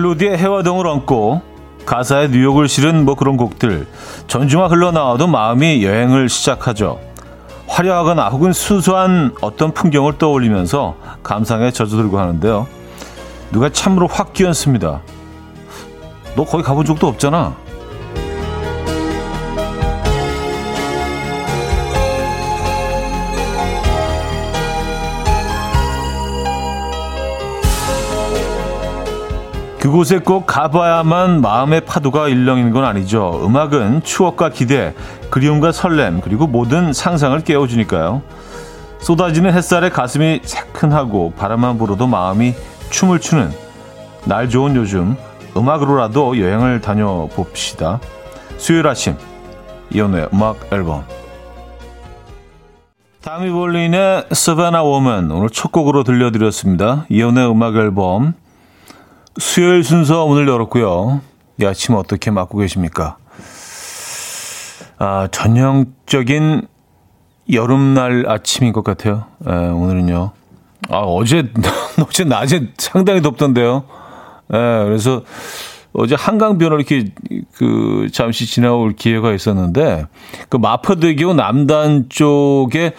멜로디에 해화동을 얹고 가사에 뉴욕을 실은 뭐 그런 곡들 전주가 흘러나와도 마음이 여행을 시작하죠. 화려하거나 혹은 수수한 어떤 풍경을 떠올리면서 감상에 젖어들고 하는데요. 누가 참으로 확 끼얹습니다. 너 거기 가본 적도 없잖아. 그곳에 꼭 가봐야만 마음의 파도가 일렁이는 건 아니죠. 음악은 추억과 기대, 그리움과 설렘, 그리고 모든 상상을 깨워주니까요. 쏟아지는 햇살에 가슴이 새큰하고 바람만 불어도 마음이 춤을 추는 날 좋은 요즘 음악으로라도 여행을 다녀봅시다. 수요일 아침 이연우의 음악 앨범 다미 볼린의 워먼 오늘 첫 곡으로 들려드렸습니다. 이연우의 음악 앨범 수요일 순서 오늘 열었고요. 이 아침 어떻게 맞고 계십니까? 아, 전형적인 여름날 아침인 것 같아요. 에, 오늘은요. 아, 어제, 어제 낮에 상당히 덥던데요. 에, 그래서 어제 한강변을 이렇게 그 잠시 지나올 기회가 있었는데 그 마포대교 남단 쪽에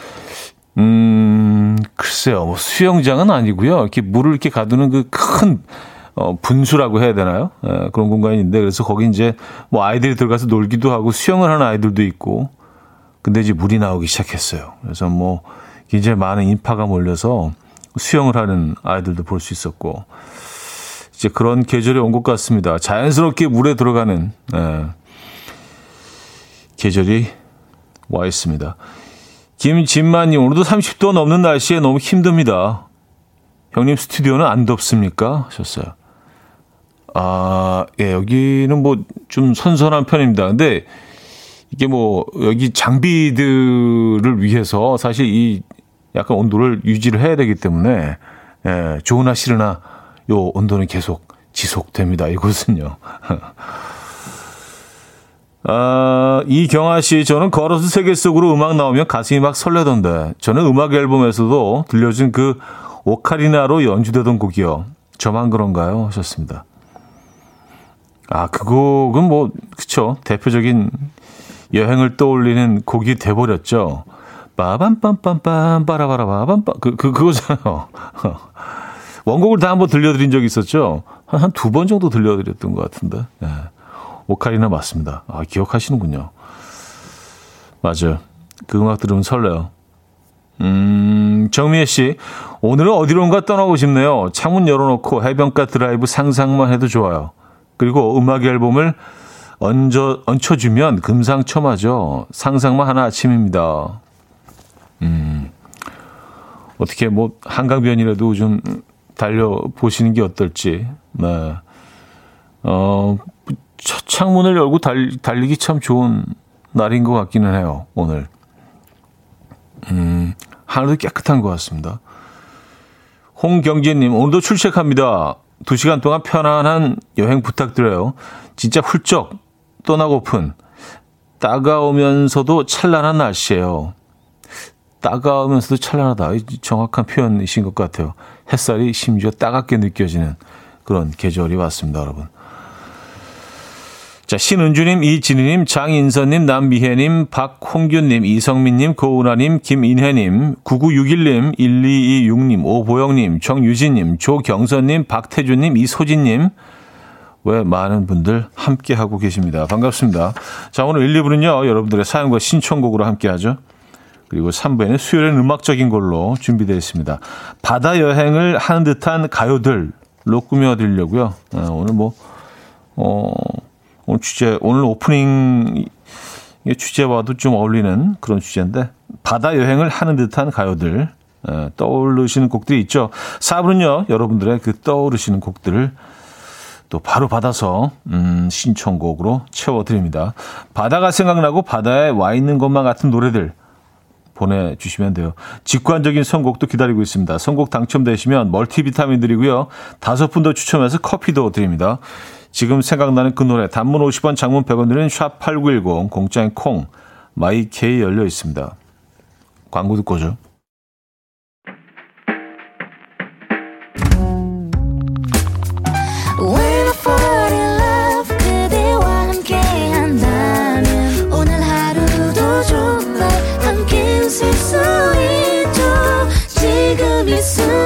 음 글쎄요 뭐 수영장은 아니고요 이렇게 물을 이렇게 가두는 그 큰 어, 분수라고 해야 되나요? 에, 그런 공간이 있는데 그래서 거기 이제 뭐 아이들이 들어가서 놀기도 하고 수영을 하는 아이들도 있고 근데 이제 물이 나오기 시작했어요. 그래서 뭐 굉장히 많은 인파가 몰려서 수영을 하는 아이들도 볼 수 있었고 이제 그런 계절이 온 것 같습니다. 자연스럽게 물에 들어가는 에, 계절이 와 있습니다. 김진만님 오늘도 30도 넘는 날씨에 너무 힘듭니다. 형님 스튜디오는 안 덥습니까? 하셨어요. 아, 예, 여기는 뭐 좀 선선한 편입니다. 근데 이게 뭐 여기 장비들을 위해서 사실 이 약간 온도를 유지를 해야 되기 때문에 예, 좋으나 싫으나 요 온도는 계속 지속됩니다. 이곳은요. 아, 이경아 씨, 저는 걸어서 세계 속으로 음악 나오면 가슴이 막 설레던데, 저는 음악 앨범에서도 들려준 그 오카리나로 연주되던 곡이요. 저만 그런가요? 하셨습니다. 아, 그 곡은 뭐, 그쵸. 대표적인 여행을 떠올리는 곡이 돼버렸죠. 빠밤빰빰빰, 빠라바라바밤빰. 그, 그, 그거잖아요. 원곡을 다 한번 들려드린 적이 있었죠. 한, 한 두 번 정도 들려드렸던 것 같은데. 네. 오카리나 맞습니다. 아, 기억하시는군요. 맞아요. 그 음악 들으면 설레요. 음, 정미애 씨, 오늘은 어디론가 떠나고 싶네요. 창문 열어놓고 해변가 드라이브 상상만 해도 좋아요. 그리고 음악 앨범을 얹어, 얹혀주면 금상첨화죠. 상상만 하나 아침입니다. 음, 어떻게 뭐, 한강변이라도 좀 달려보시는 게 어떨지. 네. 어, 첫 창문을 열고 달, 달리기 참 좋은 날인 것 같기는 해요, 오늘. 음, 하늘도 깨끗한 것 같습니다. 홍경진님, 오늘도 출첵합니다. 두 시간 동안 편안한 여행 부탁드려요. 진짜 훌쩍 떠나고픈 따가우면서도 찬란한 날씨예요. 따가우면서도 찬란하다. 정확한 표현이신 것 같아요. 햇살이 심지어 따갑게 느껴지는 그런 계절이 왔습니다, 여러분. 자, 신은주님, 이진희님, 장인선님, 남미혜님, 박홍균님, 이성민님, 고은아님, 김인혜님, 9961님, 1226님, 오보영님, 정유진님, 조경선님, 박태준님, 이소진님, 왜 많은 분들 함께하고 계십니다. 반갑습니다. 자, 오늘 1, 2부는요, 여러분들의 사연과 신청곡으로 함께하죠. 그리고 3부에는 수요일엔 음악적인 걸로 준비되어 있습니다. 바다 여행을 하는 듯한 가요들로 꾸며드리려고요. 아, 오늘 뭐, 어, 오늘 주제, 오늘 오프닝 주제와도 좀 어울리는 그런 주제인데 바다 여행을 하는 듯한 가요들 에, 떠오르시는 곡들이 있죠. 4부는요. 여러분들의 그 떠오르시는 곡들을 또 바로 받아서 음, 신청곡으로 채워드립니다. 바다가 생각나고 바다에 와 있는 것만 같은 노래들 보내주시면 돼요. 직관적인 선곡도 기다리고 있습니다. 선곡 당첨되시면 멀티비타민 드리고요. 다섯 분 더 추첨해서 커피도 드립니다. 지금 생각나는 그 노래 단문 50원 장문 100원들은 샵8910 공짜인 콩 마이케이 열려 있습니다. 광고 듣고 오죠. soon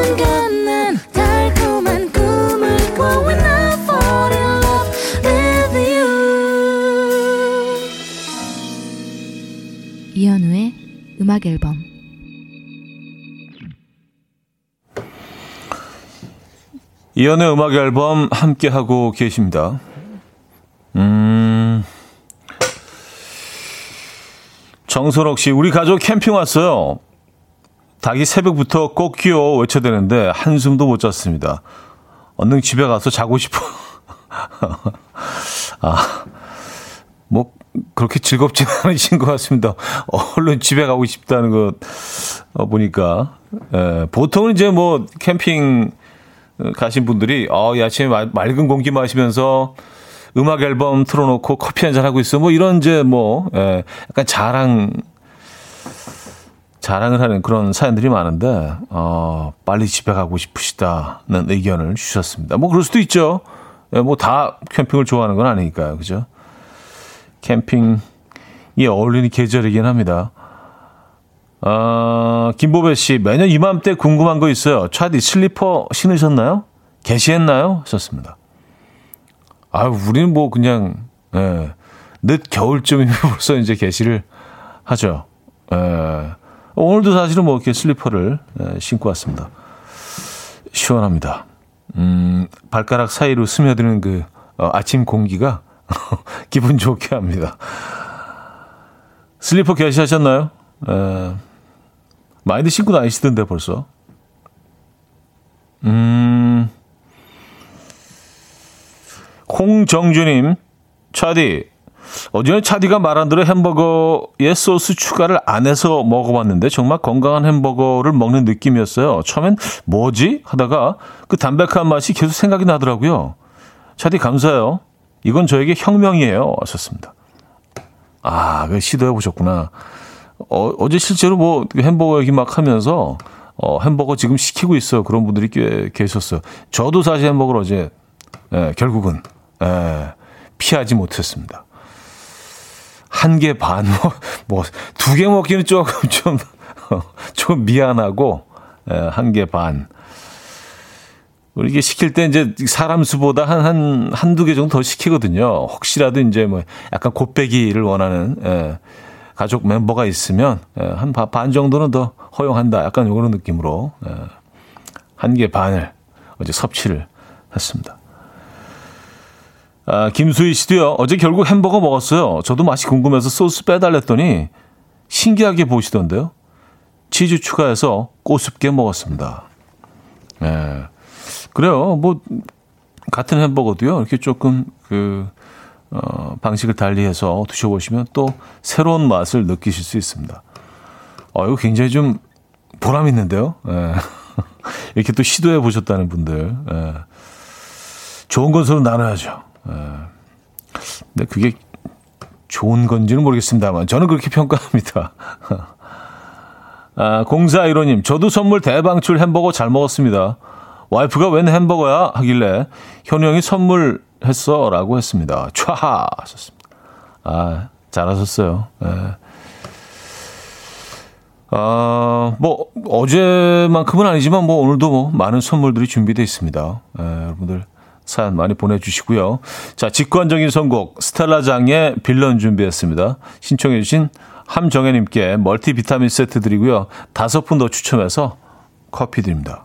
음악 앨범 이연의 음악 앨범 함께 하고 계십니다. 음. 정선옥 씨, 우리 가족 캠핑 왔어요. 닭이 새벽부터 꼭 끼워 외쳐대는데 한숨도 못 잤습니다. 얼른 집에 가서 자고 싶어. 아, 뭐 그렇게 즐겁지는 않으신 것 같습니다. 얼른 집에 가고 싶다는 거 어, 보니까 에, 보통은 이제 뭐 캠핑 가신 분들이 어, 이 아침에 맑- 맑은 공기 마시면서 음악 앨범 틀어놓고 커피 한 잔 하고 있어. 뭐 이런 이제 뭐 에, 약간 자랑 자랑을 하는 그런 사연들이 많은데 어, 빨리 집에 가고 싶으시다는 의견을 주셨습니다. 뭐 그럴 수도 있죠. 뭐다 캠핑을 좋아하는 건 아니니까요. 그죠? 캠핑이 어울리는 계절이긴 합니다. 어, 김보배 씨, 매년 이맘때 궁금한 거 있어요. 차디 슬리퍼 신으셨나요? 개시했나요? 하셨습니다. 아, 우리는 뭐 그냥 예, 늦 겨울쯤이면 벌써 이제 개시를 하죠. 예. 오늘도 사실은 뭐 이렇게 슬리퍼를 예, 신고 왔습니다. 시원합니다. 음, 발가락 사이로 스며드는 그 어, 아침 공기가 기분 좋게 합니다. 슬리퍼 개시하셨나요? 에, 많이들 신고 다니시던데 벌써. 음, 홍정주님, 차디. 어제는 차디가 말한 대로 햄버거에 소스 추가를 안 해서 먹어봤는데 정말 건강한 햄버거를 먹는 느낌이었어요. 처음엔 뭐지? 하다가 그 담백한 맛이 계속 생각이 나더라고요. 차디 감사해요. 이건 저에게 혁명이에요. 하셨습니다. 아, 그 시도해 보셨구나. 어, 어제 실제로 뭐 햄버거 얘기 막 하면서 어, 햄버거 지금 시키고 있어. 그런 분들이 꽤 계셨어요. 저도 사실 햄버거를 어제 예, 결국은 예, 피하지 못했습니다. 한 개 반, 뭐, 두개 먹기는 조금 좀, 좀 미안하고, 예, 한 개 반. 우리 이게 시킬 때 이제 사람 수보다 한, 한, 한두 개 정도 더 시키거든요. 혹시라도 이제 뭐 약간 곱빼기를 원하는, 예, 가족 멤버가 있으면, 예, 한 반 정도는 더 허용한다. 약간 이런 느낌으로, 예, 한 개 반을 어제 섭취를 했습니다. 아, 김수희 씨도요. 어제 결국 햄버거 먹었어요. 저도 맛이 궁금해서 소스 빼달랬더니 신기하게 보시던데요. 치즈 추가해서 꼬숩게 먹었습니다. 예. 그래요. 뭐 같은 햄버거도요. 이렇게 조금 그 어, 방식을 달리해서 드셔보시면 또 새로운 맛을 느끼실 수 있습니다. 어, 이거 굉장히 좀 보람 있는데요. 예. 이렇게 또 시도해 보셨다는 분들. 예. 좋은 건 서로 나눠야죠. 예. 근데 그게 좋은 건지는 모르겠습니다만 저는 그렇게 평가합니다. 아, 0415님, 저도 선물 대방출 햄버거 잘 먹었습니다. 와이프가 웬 햄버거야? 하길래 현우 형이 선물했어 라고 했습니다. 촤하 하셨습니다. 아, 잘하셨어요. 예. 아, 뭐, 어제만큼은 아니지만 뭐 오늘도 뭐 많은 선물들이 준비되어 있습니다. 예, 여러분들 사연 많이 보내주시고요. 자, 직관적인 선곡 스텔라장의 빌런 준비했습니다. 신청해주신 함정혜님께 멀티비타민 세트 드리고요. 다섯 분 더 추첨해서 커피 드립니다.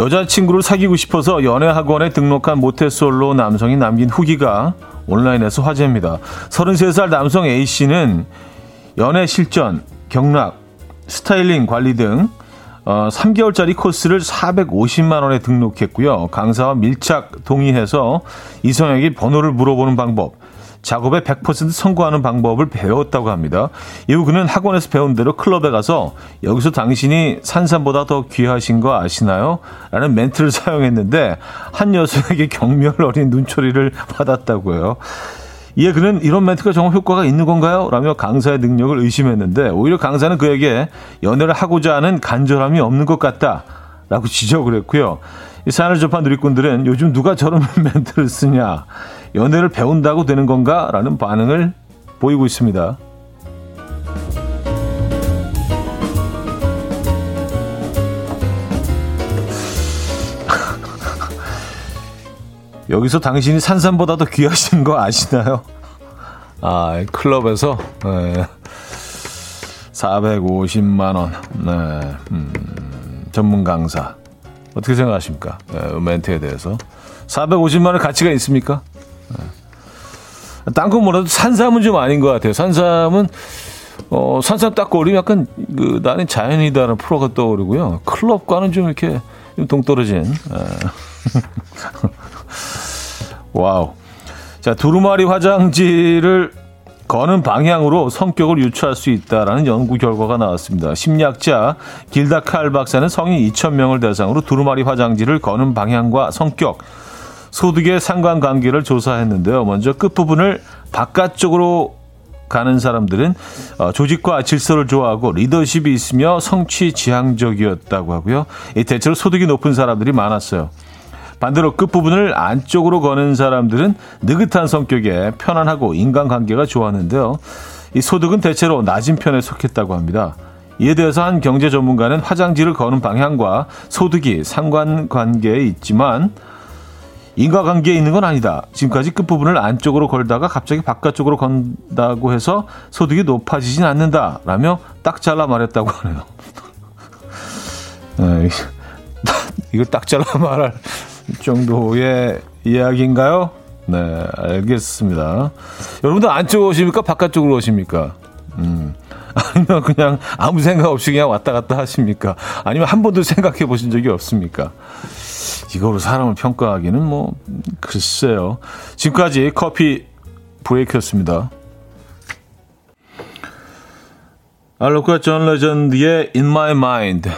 여자친구를 사귀고 싶어서 연애학원에 등록한 모태솔로 남성이 남긴 후기가 온라인에서 화제입니다. 33살 남성 A씨는 연애 실전, 경락, 스타일링 관리 등 어, 3개월짜리 코스를 450만 원에 등록했고요. 강사와 밀착 동의해서 이성에게 번호를 물어보는 방법, 작업에 100% 성공하는 방법을 배웠다고 합니다. 이후 그는 학원에서 배운 대로 클럽에 가서 여기서 당신이 산삼보다 더 귀하신 거 아시나요? 라는 멘트를 사용했는데 한 여성에게 경멸 어린 눈초리를 받았다고요. 이에 그는 이런 멘트가 정말 효과가 있는 건가요? 라며 강사의 능력을 의심했는데 오히려 강사는 그에게 연애를 하고자 하는 간절함이 없는 것 같다. 라고 지적을 했고요. 이 사연을 접한 누리꾼들은 요즘 누가 저런 멘트를 쓰냐. 연애를 배운다고 되는 건가? 라는 반응을 보이고 있습니다. 여기서 당신이 산삼보다 도 귀하신 거 아시나요? 아, 클럽에서 네. 450만 원. 네. 음, 전문 강사. 어떻게 생각하십니까? 네, 멘트에 대해서. 450만 원 가치가 있습니까? 네. 딴건 몰라도 산삼은 좀 아닌 것 같아요. 산삼은 어, 산삼 딱 그러면 약간 그 나는 자연이다라는 프로가 떠오르고요. 클럽과는 좀 이렇게 좀 동떨어진. 네. wow. 자, 두루마리 화장지를 거는 방향으로 성격을 유추할 수 있다라는 연구 결과가 나왔습니다. 심리학자 길다 칼 박사는 성인 2,000명을 대상으로 두루마리 화장지를 거는 방향과 성격, 소득의 상관관계를 조사했는데요. 먼저 끝부분을 바깥쪽으로 가는 사람들은 어, 조직과 질서를 좋아하고 리더십이 있으며 성취 지향적이었다고 하고요. 이 대체로 소득이 높은 사람들이 많았어요. 반대로 끝부분을 안쪽으로 거는 사람들은 느긋한 성격에 편안하고 인간관계가 좋았는데요. 이 소득은 대체로 낮은 편에 속했다고 합니다. 이에 대해서 한 경제 전문가는 화장지를 거는 방향과 소득이 상관관계에 있지만 인과관계에 있는 건 아니다. 지금까지 끝부분을 안쪽으로 걸다가 갑자기 바깥쪽으로 건다고 해서 소득이 높아지진 않는다. 라며 딱 잘라 말했다고 하네요. 네, 이거 딱 잘라 말할 정도의 이야기인가요? 네, 알겠습니다. 여러분들 안쪽으로 오십니까? 바깥쪽으로 오십니까? 음. 아니면 그냥 아무 생각 없이 그냥 왔다 갔다 하십니까? 아니면 한 번도 생각해 보신 적이 없습니까? 이거로 사람을 평가하기는 뭐, 글쎄요. 지금까지 coffee break였습니다. 알로카 존 레전드의 In My Mind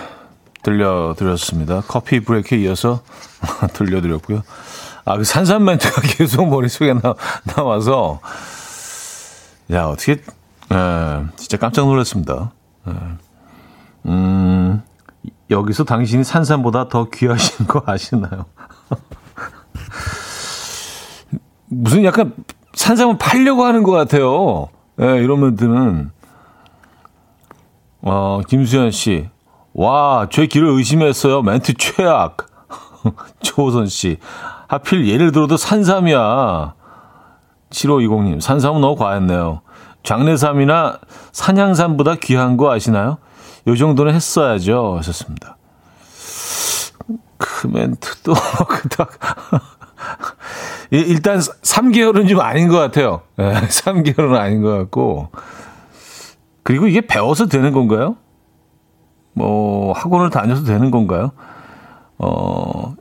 들려드렸습니다. coffee break에 이어서 들려드렸고요. 아, 그 산산 멘트가 계속 머릿속에 나, 나와서, 야, 어떻게, 에, 예, 진짜 깜짝 놀랐습니다. 에, 예. 음, 여기서 당신이 산산보다 더 귀하신 거 아시나요? 무슨 약간 산삼을 팔려고 하는 것 같아요. 예, 이런 멘트는. 어, 김수현 씨. 와, 제 길을 의심했어요. 멘트 최악. 조호선 씨. 하필 예를 들어도 산삼이야. 7520님. 산삼은 너무 과했네요. 장례삼이나 산양삼보다 귀한 거 아시나요? 요 정도는 했어야죠. 하셨습니다. 그 멘트도 그닥 일단 3개월은 좀 아닌 것 같아요. 3개월은 아닌 것 같고 그리고 이게 배워서 되는 건가요? 뭐 학원을 다녀서 되는 건가요? 어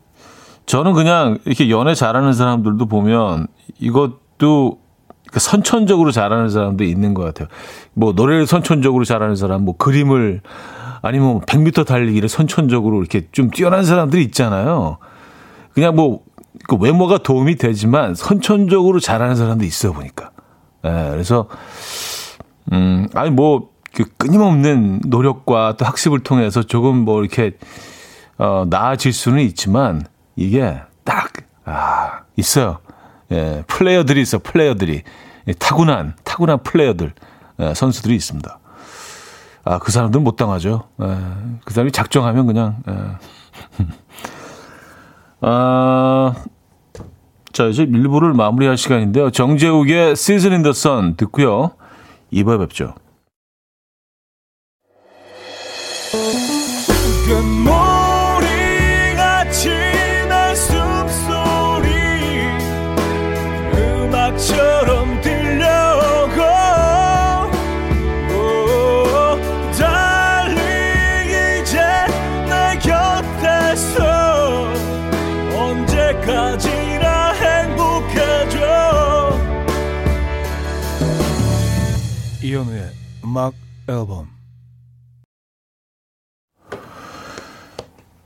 저는 그냥 이렇게 연애 잘하는 사람들도 보면 이것도 선천적으로 잘하는 사람도 있는 것 같아요. 뭐 노래를 선천적으로 잘하는 사람, 뭐 그림을 아니면 100m 달리기를 선천적으로 이렇게 좀 뛰어난 사람들이 있잖아요. 그냥 뭐 그 외모가 도움이 되지만 선천적으로 잘하는 사람도 있어 보니까. 예, 그래서 음 아니 뭐 그 끊임없는 노력과 또 학습을 통해서 조금 뭐 이렇게 어, 나아질 수는 있지만 이게 딱 아, 있어요. 예, 플레이어들이 있어, 플레이어들이 예, 타고난 타고난 플레이어들 예, 선수들이 있습니다. 아, 그 사람들은 못 당하죠. 예, 그 사람이 작정하면 그냥. 예. 아, 자, 이제 일부를 마무리할 시간인데요. 정재욱의 Season in the Sun 듣고요. 2부에 뵙죠. 음악 앨범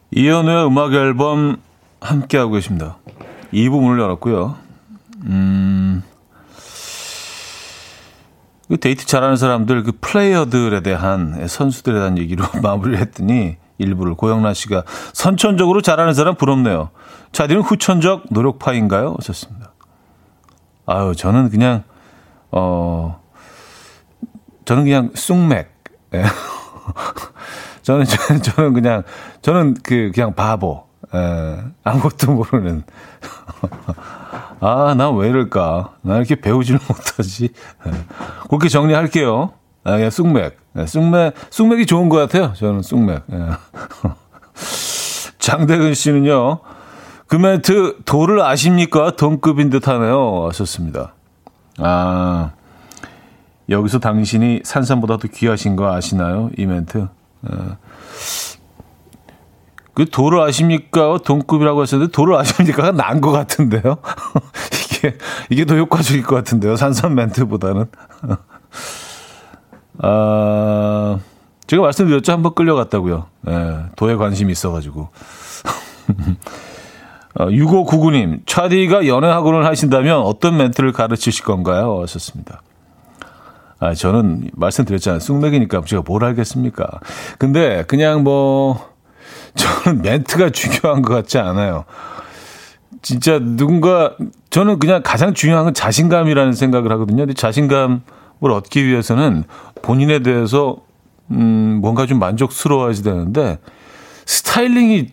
이현우의 음악 앨범 함께하고 계십니다. 2부 문을 열었고요. 음, 그 데이트 잘하는 사람들, 그 플레이어들에 대한, 선수들에 대한 얘기로 마무리를 했더니, 일부를 고영란 씨가 선천적으로 잘하는 사람 부럽네요. 자디는 후천적 노력파인가요? 하셨습니다. 아유, 저는 그냥, 어, 저는 그냥 쑥맥. 예. 저는, 저는 그냥, 저는 그, 그냥 바보. 예. 아무것도 모르는. 아, 난왜 이럴까? 나 이렇게 배우지를 못하지. 예. 그렇게 정리할게요. 아, 그냥 쑥맥. 예, 쑥맥, 쑥맥이 좋은 것 같아요. 저는 쑥맥. 예. 장대근 씨는요, 그 멘트, 도를 아십니까? 동급인 듯 하네요. 하셨습니다. 아, 여기서 당신이 산삼보다 더 귀하신 거 아시나요? 이 멘트. 어. 그 도를 아십니까? 동급이라고 했었는데 도를 아십니까가 난 것 같은데요. 이게 이게 더 효과적일 것 같은데요. 산삼 멘트보다는. 아, 제가 말씀드렸죠. 한번 끌려갔다고요. 예, 도에 관심이 있어가지고. 어, 6599님, 차디가 연애학원을 하신다면 어떤 멘트를 가르치실 건가요? 하셨습니다. 아, 저는 말씀드렸잖아요. 쑥맥이니까 제가 뭘 알겠습니까? 근데 그냥 뭐, 저는 멘트가 중요한 것 같지 않아요. 진짜 누군가, 저는 그냥 가장 중요한 건 자신감이라는 생각을 하거든요. 근데 자신감을 얻기 위해서는 본인에 대해서, 음, 뭔가 좀 만족스러워야지 되는데, 스타일링이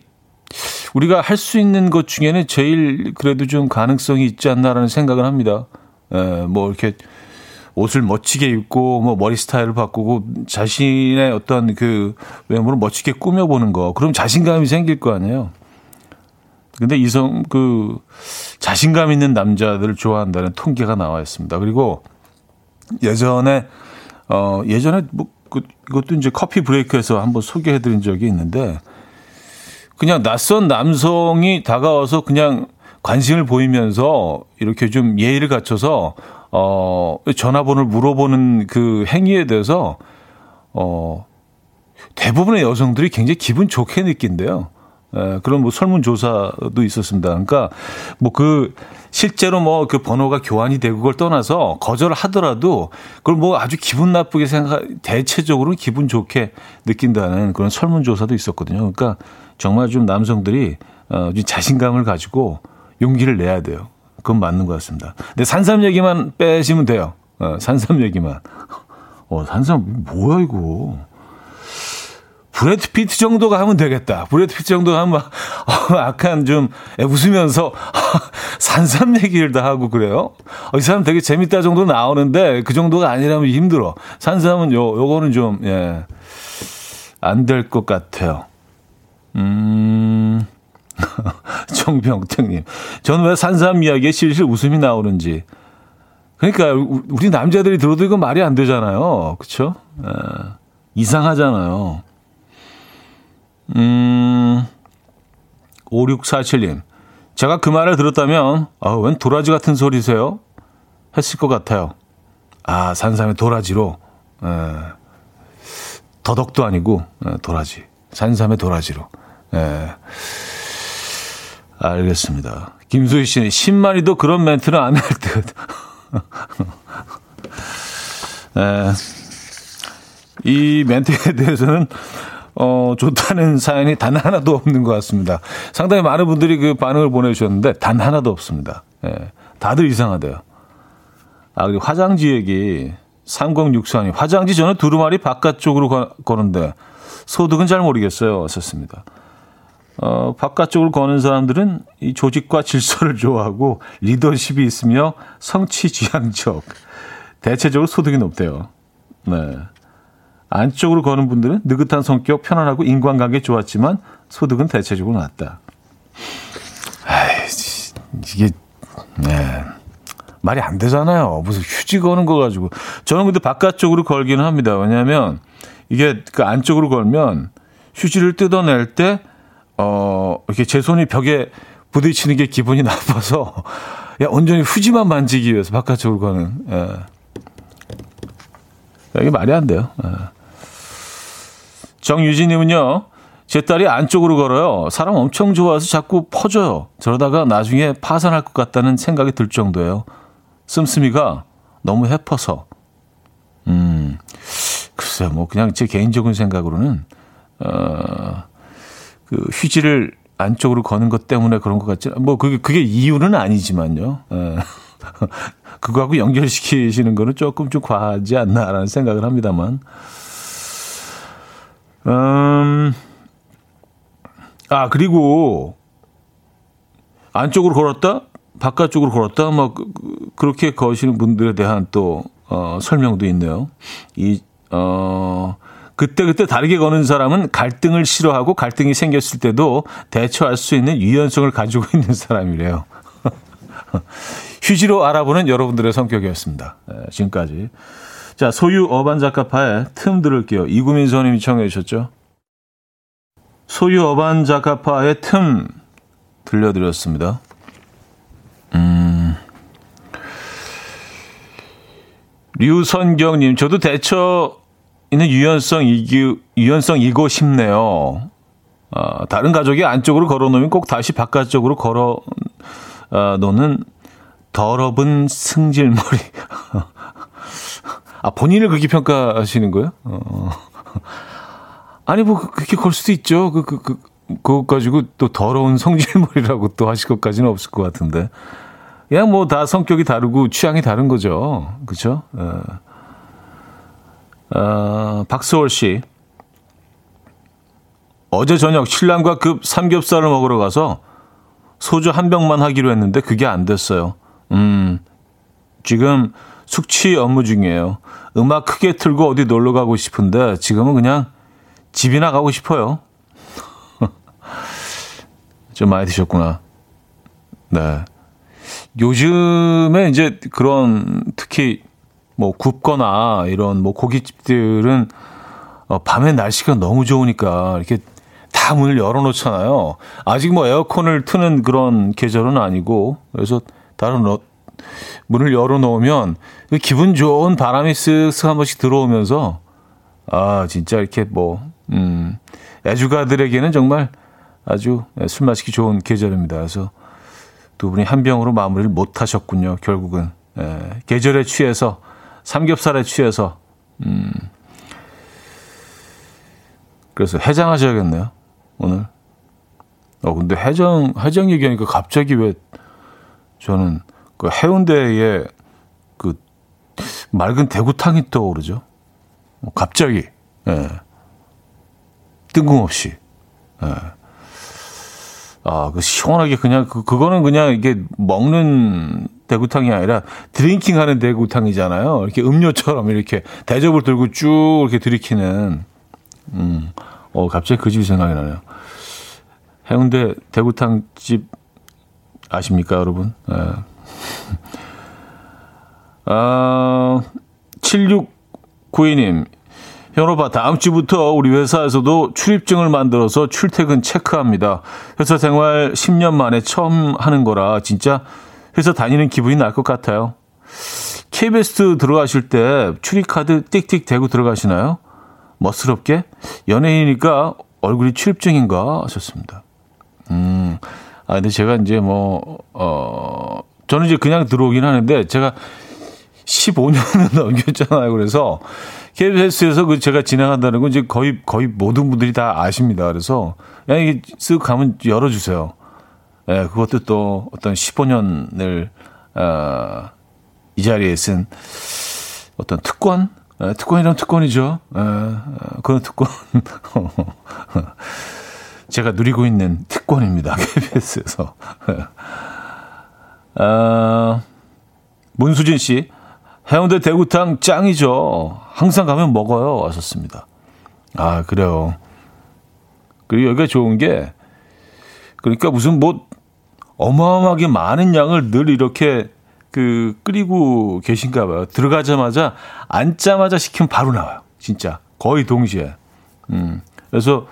우리가 할 수 있는 것 중에는 제일 그래도 좀 가능성이 있지 않나라는 생각을 합니다. 에, 뭐 이렇게 옷을 멋지게 입고 뭐 머리 스타일을 바꾸고 자신의 어떤 그 외모를 멋지게 꾸며보는 거. 그럼 자신감이 생길 거 아니에요. 근데 이성 그 자신감 있는 남자들을 좋아한다는 통계가 나와 있습니다. 그리고 예전에 어 예전에 뭐 그, 이것도 이제 커피 브레이크에서 한번 소개해 드린 적이 있는데 그냥 낯선 남성이 다가와서 그냥 관심을 보이면서 이렇게 좀 예의를 갖춰서 어 전화번호를 물어보는 그 행위에 대해서 어 대부분의 여성들이 굉장히 기분 좋게 느낀대요. 에, 그런 뭐 설문조사도 있었습니다. 그러니까 뭐 그 실제로 뭐 그 번호가 교환이 되고 그걸 떠나서 거절을 하더라도 그걸 뭐 아주 기분 나쁘게 생각, 대체적으로는 기분 좋게 느낀다는 그런 설문조사도 있었거든요. 그러니까 정말 좀 남성들이 어, 좀 자신감을 가지고 용기를 내야 돼요. 그건 맞는 것 같습니다. 근데 산삼 얘기만 빼시면 돼요. 어, 산삼 얘기만. 어, 산삼 뭐야 이거. 브래드 피트 정도가 하면 되겠다. 브래드 피트 정도가 하면 막, 어, 약간 좀 웃으면서 산삼 얘기를 다 하고 그래요. 어, 이 사람 되게 재밌다 정도 나오는데 그 정도가 아니라면 힘들어. 산삼은 요, 요거는 좀, 예, 안 될 것 같아요. 음, 정병택님. 저는 왜 산삼 이야기에 실실 웃음이 나오는지. 그러니까 우리 남자들이 들어도 이건 말이 안 되잖아요. 그쵸? 에, 이상하잖아요. 음, 5647님. 제가 그 말을 들었다면, 아, 웬 도라지 같은 소리세요? 했을 것 같아요. 아, 산삼의 도라지로. 에, 더덕도 아니고, 에, 도라지. 산삼의 도라지로. 예. 알겠습니다. 김소희 씨는 10마리도 그런 멘트는 안 할 듯. 예. 이 멘트에 대해서는 어, 좋다는 사연이 단 하나도 없는 것 같습니다. 상당히 많은 분들이 그 반응을 보내주셨는데 단 하나도 없습니다. 예. 다들 이상하대요. 아, 그리고 화장지 얘기. 3064님. 화장지 저는 두루마리 바깥쪽으로 거, 거는데 소득은 잘 모르겠어요. 썼습니다. 어, 바깥쪽으로 거는 사람들은 이 조직과 질서를 좋아하고 리더십이 있으며 성취 지향적. 대체적으로 소득이 높대요. 네. 안쪽으로 거는 분들은 느긋한 성격, 편안하고 인간관계 좋았지만 소득은 대체적으로 낮다. 아이, 이게, 네. 말이 안 되잖아요. 무슨 휴지 거는 거 가지고. 저는 근데 바깥쪽으로 걸기는 합니다. 왜냐하면 이게 그 안쪽으로 걸면 휴지를 뜯어낼 때 어, 이렇게 제 손이 벽에 부딪히는 게 기분이 나빠서, 야, 온전히 후지만 만지기 위해서 바깥쪽으로 가는, 예. 이게 말이 안 돼요. 예. 정유진님은요, 제 딸이 안쪽으로 걸어요. 사람 엄청 좋아서 자꾸 퍼져요. 저러다가 나중에 파산할 것 같다는 생각이 들 정도예요. 씀씀이가 너무 해퍼서. 음, 글쎄요, 뭐, 그냥 제 개인적인 생각으로는, 어, 그 휴지를 안쪽으로 거는 것 때문에 그런 것 같지, 뭐, 그게, 그게 이유는 아니지만요. 예. 그거하고 연결시키시는 거는 조금 좀 과하지 않나라는 생각을 합니다만. 음, 아, 그리고 안쪽으로 걸었다? 바깥쪽으로 걸었다? 뭐, 그, 그렇게 거시는 분들에 대한 또, 어, 설명도 있네요. 이, 어, 그때그때 다르게 거는 사람은 갈등을 싫어하고 갈등이 생겼을 때도 대처할 수 있는 유연성을 가지고 있는 사람이래요. 휴지로 알아보는 여러분들의 성격이었습니다. 네, 지금까지. 자, 소유 어반 자카파의 틈 들을게요. 이구민 선님이 청해 주셨죠. 소유 어반 자카파의 틈 들려드렸습니다. 음. 류선경님, 저도 대처 있는 유연성 이기, 유연성이고 싶네요. 아, 다른 가족이 안쪽으로 걸어 놓으면 꼭 다시 바깥쪽으로 걸어 아, 놓는 더러운 승질머리. 아, 본인을 그렇게 평가하시는 거예요? 어. 아니, 뭐, 그렇게 걸 수도 있죠. 그, 그, 그, 그것 가지고 또 더러운 성질머리라고 또 하실 것까지는 없을 것 같은데. 그냥 뭐 다 성격이 다르고 취향이 다른 거죠. 그쵸? 어, 어 박수월 씨. 어제 저녁 신랑과 급 삼겹살을 먹으러 가서 소주 한 병만 하기로 했는데 그게 안 됐어요. 음, 지금 숙취 업무 중이에요. 음악 크게 틀고 어디 놀러 가고 싶은데 지금은 그냥 집이나 가고 싶어요. 좀 많이 드셨구나. 네. 요즘에 이제 그런 특히 뭐 굽거나 이런 뭐 고깃집들은 어, 밤에 날씨가 너무 좋으니까 이렇게 다 문을 열어놓잖아요. 아직 뭐 에어컨을 트는 그런 계절은 아니고 그래서 다른 어, 문을 열어놓으면 그 기분 좋은 바람이 쓱쓱 한 번씩 들어오면서 아 진짜 이렇게 뭐 음, 애주가들에게는 정말 아주 술 마시기 좋은 계절입니다. 그래서 두 분이 한 병으로 마무리를 못 하셨군요. 결국은 예, 계절에 취해서 삼겹살에 취해서 음, 그래서 해장하셔야겠네요. 오늘. 어 근데 해장 해장 얘기하니까 갑자기 왜 저는 그 해운대에 그 맑은 대구탕이 떠오르죠. 뭐 갑자기 예. 뜬금없이 예. 아, 그 시원하게 그냥 그 그거는 그냥 이게 먹는 대구탕이 아니라 drinking 하는 대구탕이잖아요. 이렇게 음료처럼 이렇게 대접을 들고 쭉 이렇게 들이키는 음. 어, 갑자기 그 집이 생각이 나네요. 해운대 대구탕 집 아십니까, 여러분? 예. 아, 7692님. 현오빠, 다음 주부터 우리 회사에서도 출입증을 만들어서 출퇴근 체크합니다. 회사 생활 10년 만에 처음 하는 거라 진짜 회사 다니는 기분이 날 것 같아요. KBS 들어가실 때 출입카드 띡띡 대고 들어가시나요? 멋스럽게? 연예인이니까 얼굴이 출입증인가 하셨습니다. 음, 아, 근데 제가 이제 뭐, 어, 저는 이제 그냥 들어오긴 하는데 제가 15년을 넘겼잖아요. 그래서 KBS에서 그 제가 진행한다는 건 이제 거의, 거의 모든 분들이 다 아십니다. 그래서 그냥 이게 쓱 가면 열어주세요. 예, 네, 그것도 또 어떤 15년을, 어, 이 자리에 쓴 어떤 특권? 예, 특권이란 특권이죠. 예, 그런 특권. 제가 누리고 있는 특권입니다. KBS에서. 아, 문수진 씨, 해운대 대구탕 짱이죠. 항상 가면 먹어요. 왔었습니다. 아, 그래요. 그리고 여기가 좋은 게, 그러니까 무슨 뭐, 어마어마하게 많은 양을 늘 이렇게 그 끓이고 계신가 봐요. 들어가자마자 앉자마자 시키면 바로 나와요. 진짜 거의 동시에. 음. 그래서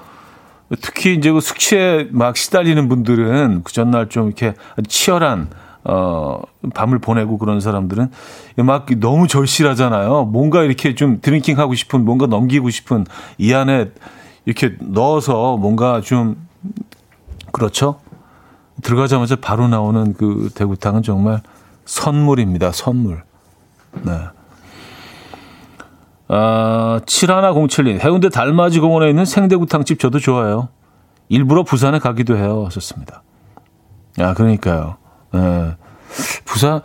특히 이제 그 숙취에 막 시달리는 분들은 그 전날 좀 이렇게 치열한 어, 밤을 보내고 그런 사람들은 막 너무 절실하잖아요. 뭔가 이렇게 좀 drinking 하고 싶은, 뭔가 넘기고 싶은 이 안에 이렇게 넣어서 뭔가 좀, 그렇죠? 들어가자마자 바로 나오는 그 대구탕은 정말 선물입니다. 선물. 네. 아, 7107님. 해운대 달맞이 공원에 있는 생대구탕집 저도 좋아요. 일부러 부산에 가기도 해요. 하셨습니다. 아, 그러니까요. 예. 부산,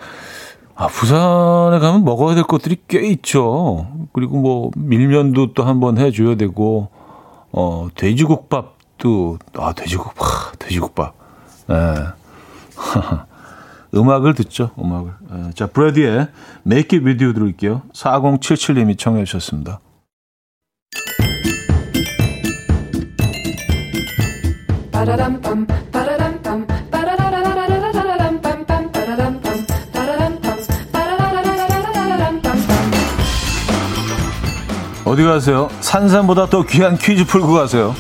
아, 부산에 가면 먹어야 될 것들이 꽤 있죠. 그리고 뭐, 밀면도 또 한번 해줘야 되고, 어, 돼지국밥도, 아, 돼지국밥, 돼지국밥. 예. 음악을 듣죠, 음악을. 예. 자, 브래디의 Make It With You 들을게요. 4077님이 청해 주셨습니다. 어디 가세요? 산산보다 더 귀한 퀴즈 풀고 가세요.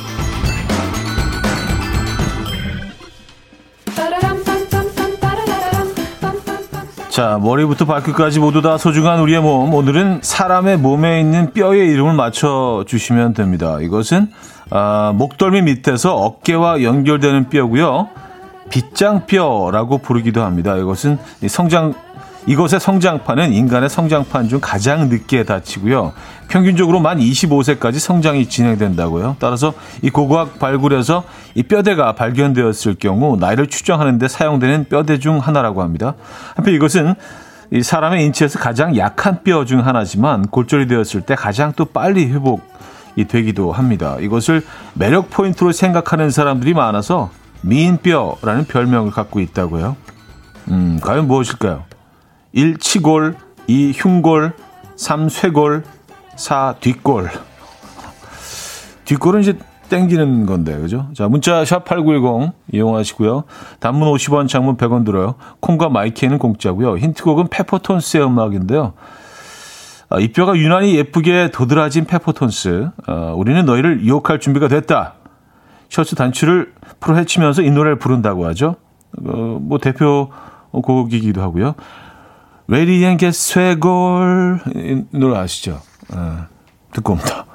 자, 머리부터 발끝까지 모두 다 소중한 우리의 몸. 오늘은 사람의 몸에 있는 뼈의 이름을 맞춰 주시면 됩니다. 이것은 아, 목덜미 밑에서 어깨와 연결되는 뼈고요. 빗장뼈라고 부르기도 합니다. 이것은 성장 이것의 성장판은 인간의 성장판 중 가장 늦게 닫히고요. 평균적으로 만 25세까지 성장이 진행된다고요. 따라서 이 고고학 발굴에서 이 뼈대가 발견되었을 경우 나이를 추정하는 데 사용되는 뼈대 중 하나라고 합니다. 한편 이것은 이 사람의 인체에서 가장 약한 뼈 중 하나지만 골절이 되었을 때 가장 또 빨리 회복이 되기도 합니다. 이것을 매력 포인트로 생각하는 사람들이 많아서 미인뼈라는 별명을 갖고 있다고요. 음, 과연 무엇일까요? 1. 치골 2. 흉골 3. 쇄골 4. 뒷골 뒷골은 이제 땡기는 건데 그죠? 자 문자 샵 8910 이용하시고요. 단문 50원 장문 100원 들어요. 콩과 마이케이는 공짜고요. 힌트곡은 페퍼톤스의 음악인데요. 아, 이 뼈가 유난히 예쁘게 도드라진 페퍼톤스. 아, 우리는 너희를 유혹할 준비가 됐다. 셔츠 단추를 풀어 헤치면서 이 노래를 부른다고 하죠. 어, 뭐 대표 곡이기도 하고요. 레디앤게 쇠골 노래 아시죠? 네, 듣고 옵니다.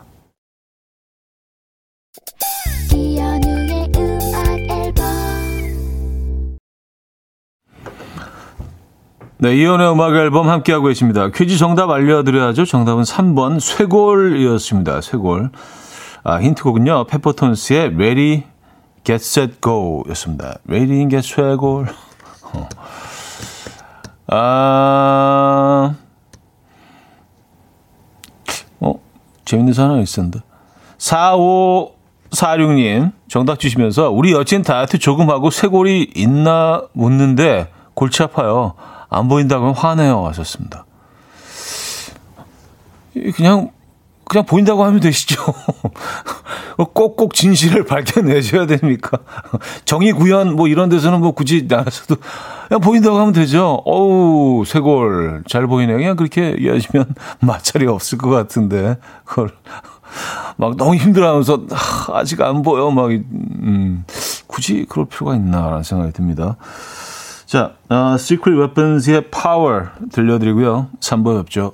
네, 이연의 음악 앨범 함께하고 계십니다. 퀴즈 정답 알려드려야죠. 정답은 3번 쇠골이었습니다. 쇠골. 아, 힌트곡은요. 페퍼톤스의 Ready, Get Set, Go 였습니다. Ready, Get 쇠골. 어. 아, 어, 재밌는 사람 있었는데. 4546님, 정답 주시면서, 우리 여친 다이어트 조금 하고 쇄골이 있나 묻는데, 골치 아파요. 안 보인다고 화내요. 하셨습니다. 그냥, 그냥 보인다고 하면 되시죠. 꼭꼭 진실을 밝혀내셔야 됩니까? 정의 구현 뭐 이런 데서는 뭐 굳이 나가서도 그냥 보인다고 하면 되죠. 어우, 쇄골 잘 보이네. 그냥 그렇게 이해하시면 마찰이 없을 것 같은데 그걸 막 너무 힘들어하면서 아, 아직 안 보여. 막 음, 굳이 그럴 필요가 있나라는 생각이 듭니다. 자, 어, Secret Weapons의 Power 들려드리고요. 3부 뵙죠.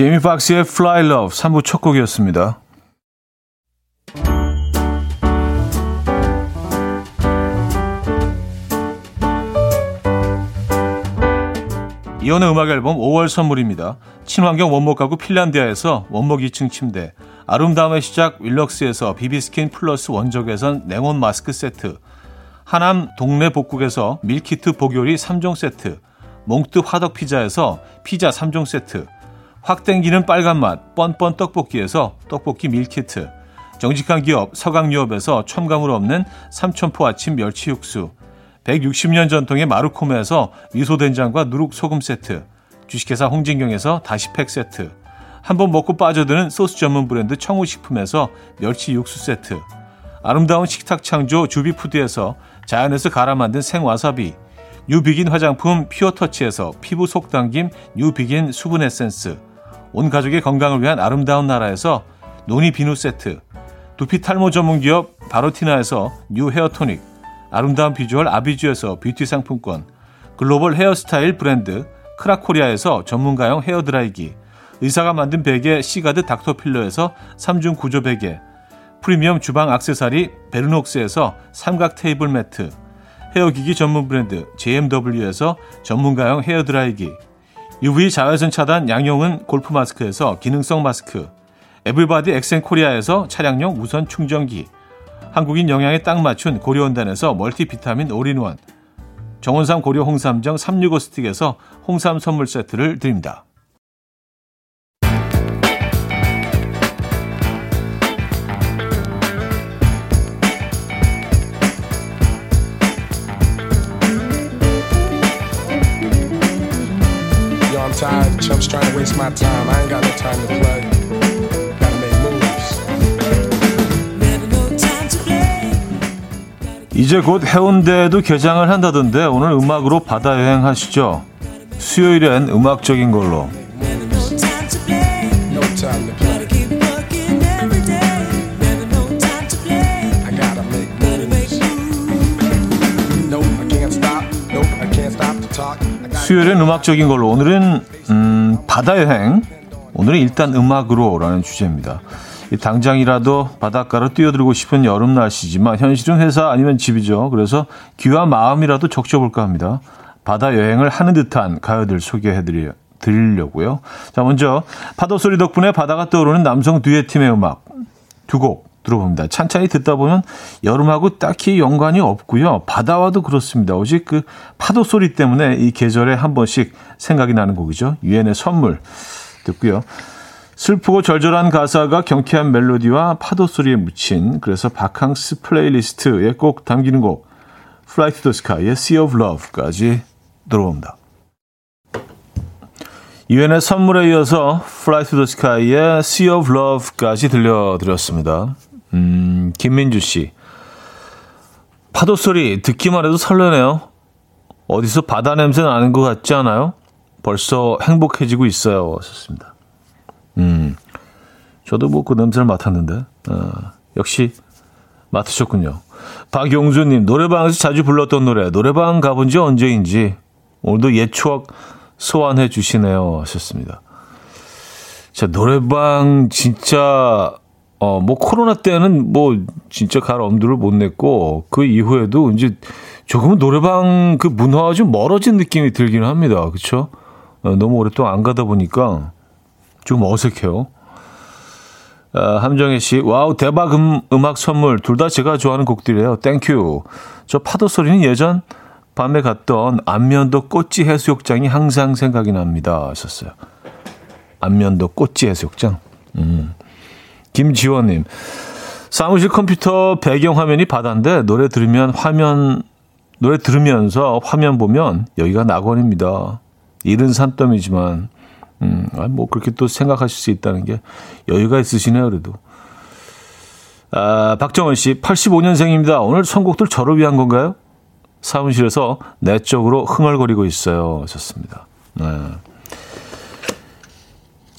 제이미 폭스의 Fly Love 3부 첫 곡이었습니다. 이현우의 음악 앨범 5월 선물입니다. 친환경 원목 가구 핀란디아에서 원목 2층 침대, 아름다움의 시작 윌럭스에서 비비스킨 플러스 원적외선 냉온 마스크 세트, 하남 동네 복국에서 밀키트 복요리 3종 세트, 몽뜨 화덕 피자에서 피자 3종 세트, 확 땡기는 빨간맛 뻔뻔 떡볶이에서 떡볶이 밀키트, 정직한 기업 서강유업에서 첨가물 없는 삼천포 아침 멸치 육수, 160년 전통의 마루코메에서 미소된장과 누룩소금 세트, 주식회사 홍진경에서 다시팩 세트, 한 번 먹고 빠져드는 소스 전문 브랜드 청우식품에서 멸치 육수 세트, 아름다운 식탁 창조 주비푸드에서 자연에서 갈아 만든 생와사비, 뉴비긴 화장품 피어터치에서 피부 속당김 뉴비긴 수분 에센스, 온 가족의 건강을 위한 아름다운 나라에서 노니 비누 세트, 두피 탈모 전문 기업 바로티나에서 뉴 헤어 토닉, 아름다운 비주얼 아비주에서 뷰티 상품권, 글로벌 헤어스타일 브랜드 크라코리아에서 전문가용 헤어 드라이기, 의사가 만든 베개 시가드 닥터필러에서 3중 구조 베개, 프리미엄 주방 악세사리 베르녹스에서 삼각 테이블 매트, 헤어기기 전문 브랜드 JMW에서 전문가용 헤어 드라이기, UV 자외선 차단 양용은 골프 마스크에서 기능성 마스크, 에블바디 엑센 코리아에서 차량용 무선 충전기, 한국인 영양에 딱 맞춘 고려원단에서 멀티비타민 올인원, 정원삼 고려 홍삼정 365 스틱에서 홍삼 선물 세트를 드립니다. Chumps trying to waste my time. I ain't got no time to play. Gotta make moves. 이제 곧 해운대에도 개장을 한다던데 오늘 음악으로 바다 여행 하시죠. 수요일엔 음악적인 걸로. No time to play. I gotta make moves. Nope, I can't stop. Nope, I can't stop to talk. I got 수요일엔 음악적인 걸로 오늘은 음, 바다 여행. 오늘은 일단 음악으로라는 주제입니다. 이 당장이라도 바닷가로 뛰어들고 싶은 여름 날씨지만 현실은 회사 아니면 집이죠. 그래서 귀와 마음이라도 적셔볼까 합니다. 바다 여행을 하는 듯한 가요들 소개해드려 드리려고요. 자 먼저 파도 소리 덕분에 바다가 떠오르는 남성 듀엣 팀의 음악 두 곡 들어봅니다. 찬찬히 듣다 보면 여름하고 딱히 연관이 없고요. 바다와도 그렇습니다. 오직 그 파도 소리 때문에 이 계절에 한 번씩 생각이 나는 곡이죠. 유엔의 선물 듣고요. 슬프고 절절한 가사가 경쾌한 멜로디와 파도 소리에 묻힌 그래서 바캉스 플레이리스트에 꼭 담기는 곡 Fly to the Sky의 Sea of Love까지 듣고 옵니다. 유엔의 선물에 이어서 Fly to the Sky의 Sea of Love까지 들려드렸습니다. 음, 김민주 씨. 파도 소리 듣기만 해도 설레네요. 어디서 바다 냄새 나는 것 같지 않아요? 벌써 행복해지고 있어요. 하셨습니다. 음, 저도 뭐 그 냄새를 맡았는데, 어, 역시 맡으셨군요. 박용수님, 노래방에서 자주 불렀던 노래, 노래방 가본 지 언제인지, 오늘도 옛 추억 소환해 주시네요. 하셨습니다. 자, 노래방 진짜, 어, 뭐 코로나 때는 뭐 진짜 갈 엄두를 못 냈고, 그 이후에도 이제 조금은 노래방 그 문화와 좀 멀어진 느낌이 들기는 합니다. 그쵸? 어, 너무 오랫동안 안 가다 보니까 좀 어색해요. 아, 함정혜 씨, wow, 대박 음, 음악 선물. 둘 다 제가 좋아하는 곡들이에요. Thank you. 저 파도 소리는 예전 밤에 갔던 안면도 꽃지 해수욕장이 항상 생각이 납니다. 하셨어요. 안면도 꽃지 해수욕장. 음. 김지원님, 사무실 컴퓨터 배경 화면이 바다인데 노래 들으면 화면, 노래 들으면서 화면 보면 여기가 낙원입니다. 이른 산더미지만, 음, 아, 뭐 그렇게 또 생각하실 수 있다는 게 여유가 있으시네요, 그래도. 아, 박정원 씨, 85년생입니다. 오늘 선곡들 저를 위한 건가요? 사무실에서 내적으로 흥얼거리고 있어요. 좋습니다. 네.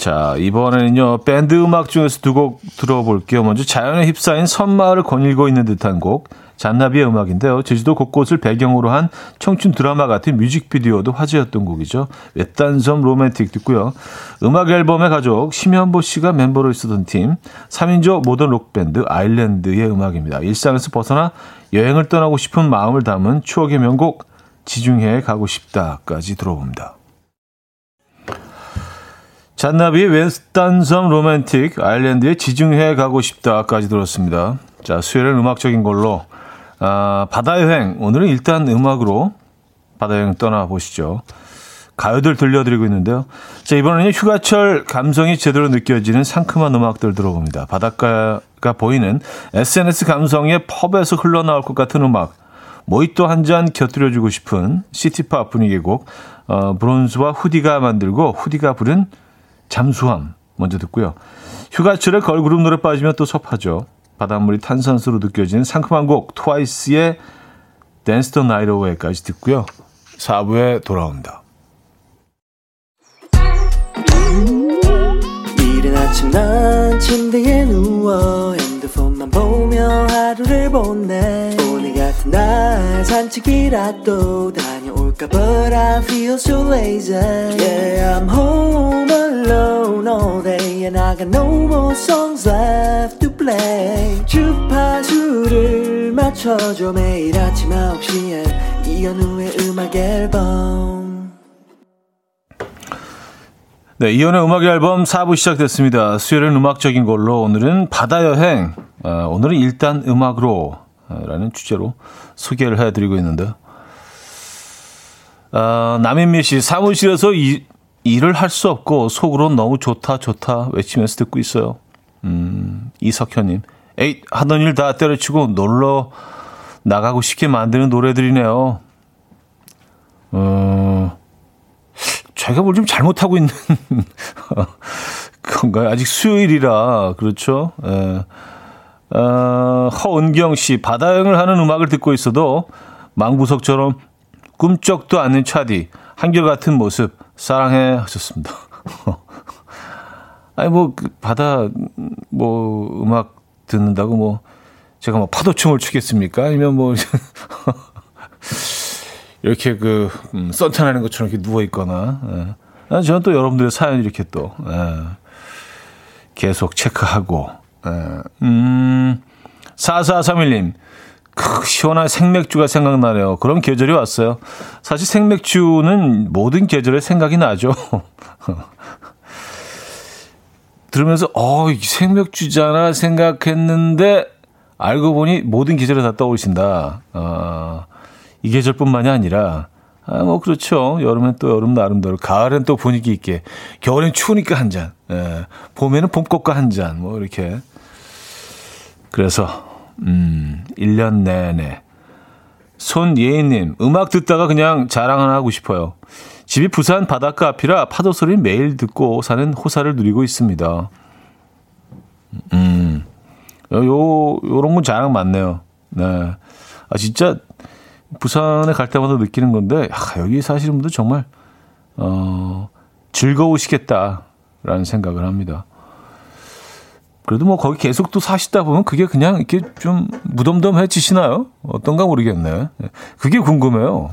자, 이번에는요, 밴드 음악 중에서 두 곡 들어볼게요. 먼저 자연에 휩싸인 섬마을을 거닐고 있는 듯한 곡, 잔나비의 음악인데요. 제주도 곳곳을 배경으로 한 청춘 드라마 같은 뮤직비디오도 화제였던 곡이죠. 외딴섬 로맨틱 듣고요. 음악 앨범의 가족, 심현보 씨가 멤버로 있었던 팀, 3인조 모던 록밴드 아일랜드의 음악입니다. 일상에서 벗어나 여행을 떠나고 싶은 마음을 담은 추억의 명곡, 지중해에 가고 싶다까지 들어봅니다. 잔나비의 웬스탄섬 로맨틱, 아일랜드의 지중해 가고 싶다까지 들었습니다. 자, 수요일은 음악적인 걸로, 아, 바다 여행. 오늘은 일단 음악으로 바다 여행 떠나보시죠. 가요들 들려드리고 있는데요. 자, 이번에는 휴가철 감성이 제대로 느껴지는 상큼한 음악들 들어봅니다. 바닷가가 보이는 SNS 감성의 펍에서 흘러나올 것 같은 음악. 모히또 한 잔 곁들여주고 싶은 시티팝 분위기의 곡 어, 브론즈와 후디가 만들고 후디가 부른 잠수함 먼저 듣고요. 휴가철에 걸그룹 노래 빠지면 또 섭하죠. 바닷물이 탄산수로 느껴지는 상큼한 곡 트와이스의 Dance The Night Away까지 듣고요. 4부에 돌아옵니다. 이른 아침 난 침대에 누워 핸드폰만 보며 하루를 보내 오늘 같은 날 산책이라도 다녀올까 But I feel so lazy. Yeah I'm home alone all day And I got no more songs left to play. 주파수를 맞춰줘 매일 아침 9시에. 이현우의 음악 앨범. 네, 이연의 음악 앨범 4부 시작됐습니다. 수요일은 음악적인 걸로 오늘은 바다 여행. 어, 오늘은 일단 음악으로 어, 라는 주제로 소개를 해드리고 있는데 어, 남인미 씨 사무실에서 이, 일을 할 수 없고 속으로 너무 좋다 좋다 외치면서 듣고 있어요. 음, 이석현님, 에이 하던 일 다 때려치고 놀러 나가고 싶게 만드는 노래들이네요. 어, 제가 뭘 좀 잘못하고 있는 건가요? 아직 수요일이라 그렇죠. 예. 어, 허은경 씨 바다여행을 하는 음악을 듣고 있어도 망부석처럼 꿈쩍도 않는 차디 한결같은 모습 사랑해 하셨습니다. 아니 뭐그 바다 뭐 음악 듣는다고 뭐 제가 뭐 파도춤을 추겠습니까? 아니면 뭐 이렇게 그 음, 썬탄하는 것처럼 이렇게 누워 있거나 예. 저는 또 여러분들의 사연 이렇게 또 예. 계속 체크하고 예. 음 4431님 크, 시원한 생맥주가 생각나네요. 그런 계절이 왔어요. 사실 생맥주는 모든 계절에 생각이 나죠. 들으면서 어, 생맥주잖아 생각했는데 알고 보니 모든 계절에 다 떠오르신다. 어, 이 계절뿐만이 아니라 아, 뭐 그렇죠. 여름엔 또 여름 나름대로, 가을엔 또 분위기 있게, 겨울엔 추우니까 한 잔, 예. 봄에는 봄꽃과 한 잔, 뭐 이렇게. 그래서 음, 1년 내내. 손예인님, 음악 듣다가 그냥 자랑 하나 하고 싶어요. 집이 부산 바닷가 앞이라 파도 소리 매일 듣고 사는 호사를 누리고 있습니다. 음, 요, 요런 건 자랑 많네요. 네. 아, 진짜, 부산에 갈 때마다 느끼는 건데, 아, 여기 사시는 분들 정말, 어, 즐거우시겠다라는 생각을 합니다. 그래도 뭐 거기 계속 또 사시다 보면 그게 그냥 이렇게 좀 무덤덤해지시나요? 어떤가 모르겠네. 그게 궁금해요.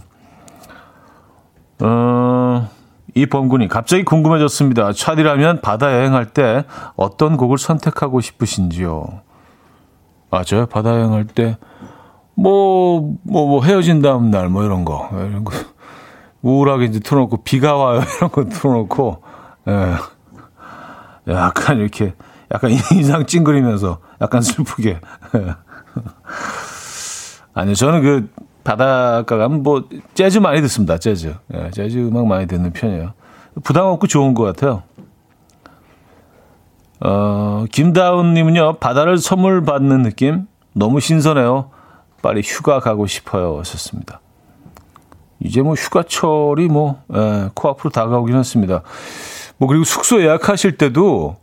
어, 이 범군이 갑자기 궁금해졌습니다. 차디라면 바다 여행할 때 어떤 곡을 선택하고 싶으신지요? 맞아요. 바다 여행할 때, 뭐, 뭐, 뭐 헤어진 다음 날, 뭐 이런 거. 이런 거. 우울하게 이제 틀어놓고, 비가 와요. 이런 거 틀어놓고, 예. 약간 이렇게, 약간 인상 찡그리면서 약간 슬프게. 아니요, 저는 그 바닷가 가면 뭐 재즈 많이 듣습니다. 재즈. 예, 재즈 음악 많이 듣는 편이에요. 부담 없고 좋은 것 같아요. 어, 김다운님은요, 바다를 선물 받는 느낌? 너무 신선해요. 빨리 휴가 가고 싶어요. 하셨습니다. 이제 뭐 휴가철이 뭐, 예, 코앞으로 다가오긴 했습니다. 뭐, 그리고 숙소 예약하실 때도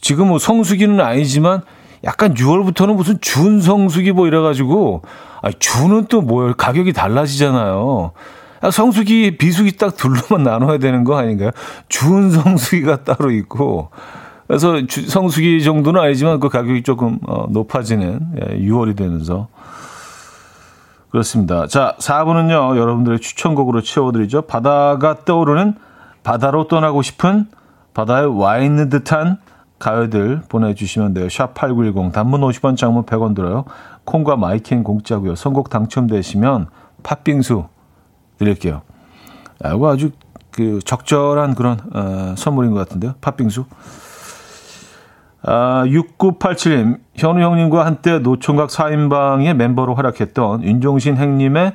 지금 뭐 성수기는 아니지만 약간 6월부터는 무슨 준 성수기 뭐 이래가지고 아 준은 또 뭐예요? 가격이 달라지잖아요. 아, 성수기 비수기 딱 둘로만 나눠야 되는 거 아닌가요? 준 성수기가 따로 있고 그래서 주, 성수기 정도는 아니지만 그 가격이 조금 어, 높아지는 예, 6월이 되면서 그렇습니다. 자 4부는요 여러분들의 추천곡으로 채워드리죠. 바다가 떠오르는 바다로 떠나고 싶은 바다에 와 있는 듯한 가요들 보내주시면 돼요. 샵 8910 단문 50원 장문 100원 들어요. 콩과 마이킹 공짜고요. 선곡 당첨되시면 팥빙수 드릴게요. 아, 이거 아주 그 적절한 그런 어, 선물인 것 같은데요. 팥빙수. 아, 6987님, 현우 형님과 한때 노총각 4인방의 멤버로 활약했던 윤종신 행님의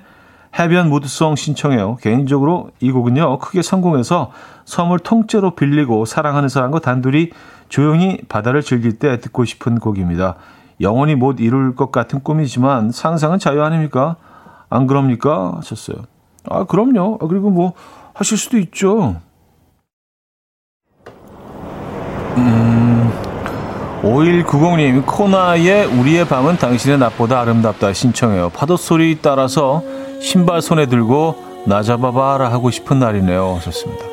해변 무드송 신청해요. 개인적으로 이 곡은요, 크게 성공해서 섬을 통째로 빌리고 사랑하는 사람과 단둘이 조용히 바다를 즐길 때 듣고 싶은 곡입니다. 영원히 못 이룰 것 같은 꿈이지만 상상은 자유 아닙니까? 안 그럽니까? 하셨어요. 아, 그럼요. 아, 그리고 뭐, 하실 수도 있죠. 음, 5190님, 코나의 우리의 밤은 당신의 낮보다 아름답다 신청해요. 파도 소리 따라서 신발 손에 들고 나 잡아봐라 하고 싶은 날이네요. 하셨습니다.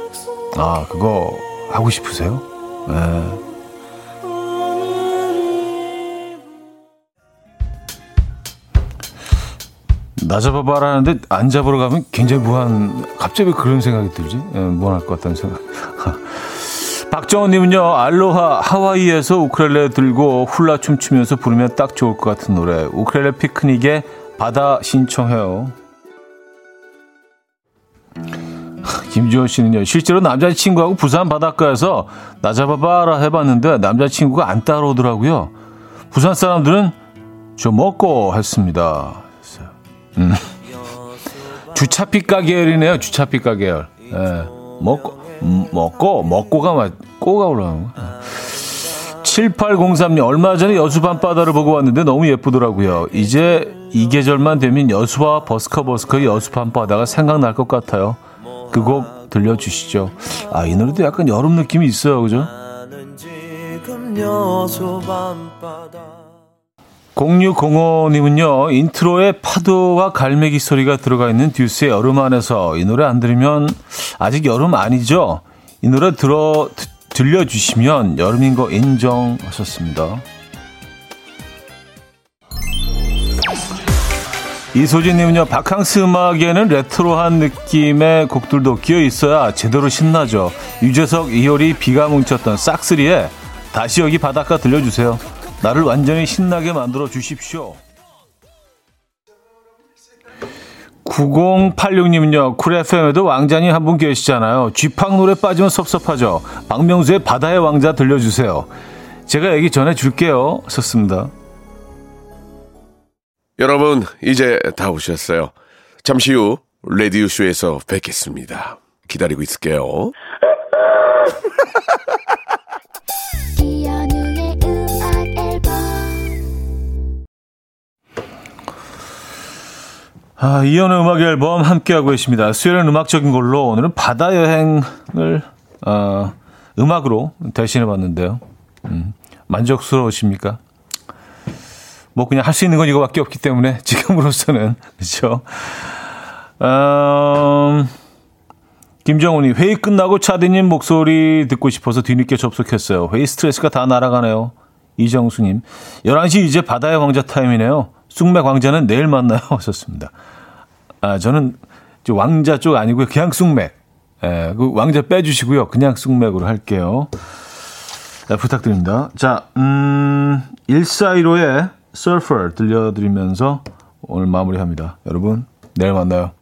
아, 그거 하고 싶으세요? 네. 나 잡아봐라 하는데 안 잡으러 가면 굉장히 무한 갑자기 왜 그런 생각이 들지? 예, 무한할 것 같다는 생각. 박정원님은요 알로하 하와이에서 우크렐레 들고 훌라 춤추면서 부르면 딱 좋을 것 같은 노래 우크렐레 피크닉에 바다 신청해요. 김지호 씨는요 실제로 남자친구하고 부산 바닷가에서 나 잡아봐라 해봤는데 남자친구가 안 따라오더라고요. 부산 사람들은 저 먹고 했습니다. 음. 주차피가 계열이네요. 주차피가 계열. 예. 먹고 음, 먹고 먹고가 막 꼬가 올라가는 거. 7803년 얼마 전에 여수 밤바다를 보고 왔는데 너무 예쁘더라고요. 이제 이 계절만 되면 여수와 버스커 버스커의 여수 밤바다가 생각날 것 같아요. 그 곡 들려주시죠. 아, 이 노래도 약간 여름 느낌이 있어요. 그죠? 0605님은요, 인트로에 파도와 갈매기 소리가 들어가 있는 듀스의 여름 안에서 이 노래 안 들으면 아직 여름 아니죠? 이 노래 들어, 드, 들려주시면 여름인 거 인정하셨습니다. 이소진님은요, 바캉스 음악에는 레트로한 느낌의 곡들도 끼어 있어야 제대로 신나죠. 유재석, 이효리, 비가 뭉쳤던 싹쓰리의 다시 여기 바닷가 들려주세요. 나를 완전히 신나게 만들어 주십시오. 9086님은요, 쿨 FM에도 왕자님 한 분 계시잖아요. 쥐팍 노래 빠지면 섭섭하죠. 박명수의 바다의 왕자 들려주세요. 제가 얘기 전해줄게요. 썼습니다. 여러분, 이제 다 오셨어요. 잠시 후, 레디오쇼에서 뵙겠습니다. 기다리고 있을게요. 아, 이연의 음악 앨범 함께하고 계십니다. 수요일은 음악적인 걸로 오늘은 바다 여행을 어, 음악으로 대신해 봤는데요. 음, 만족스러우십니까? 뭐 그냥 할 수 있는 건 이거밖에 없기 때문에 지금으로서는 그렇죠. 음, 김정훈이 회의 끝나고 차디님 목소리 듣고 싶어서 뒤늦게 접속했어요. 회의 스트레스가 다 날아가네요. 이정수님 11시 이제 바다의 왕자 타임이네요. 쑥맥 왕자는 내일 만나요. 하셨습니다. 아, 저는 저 왕자 쪽 아니고요. 그냥 쑥맥. 예, 그 왕자 빼주시고요. 그냥 쑥맥으로 할게요. 네, 부탁드립니다. 자, 음, 1415의 Surfer 들려드리면서 오늘 마무리합니다. 여러분, 내일 만나요.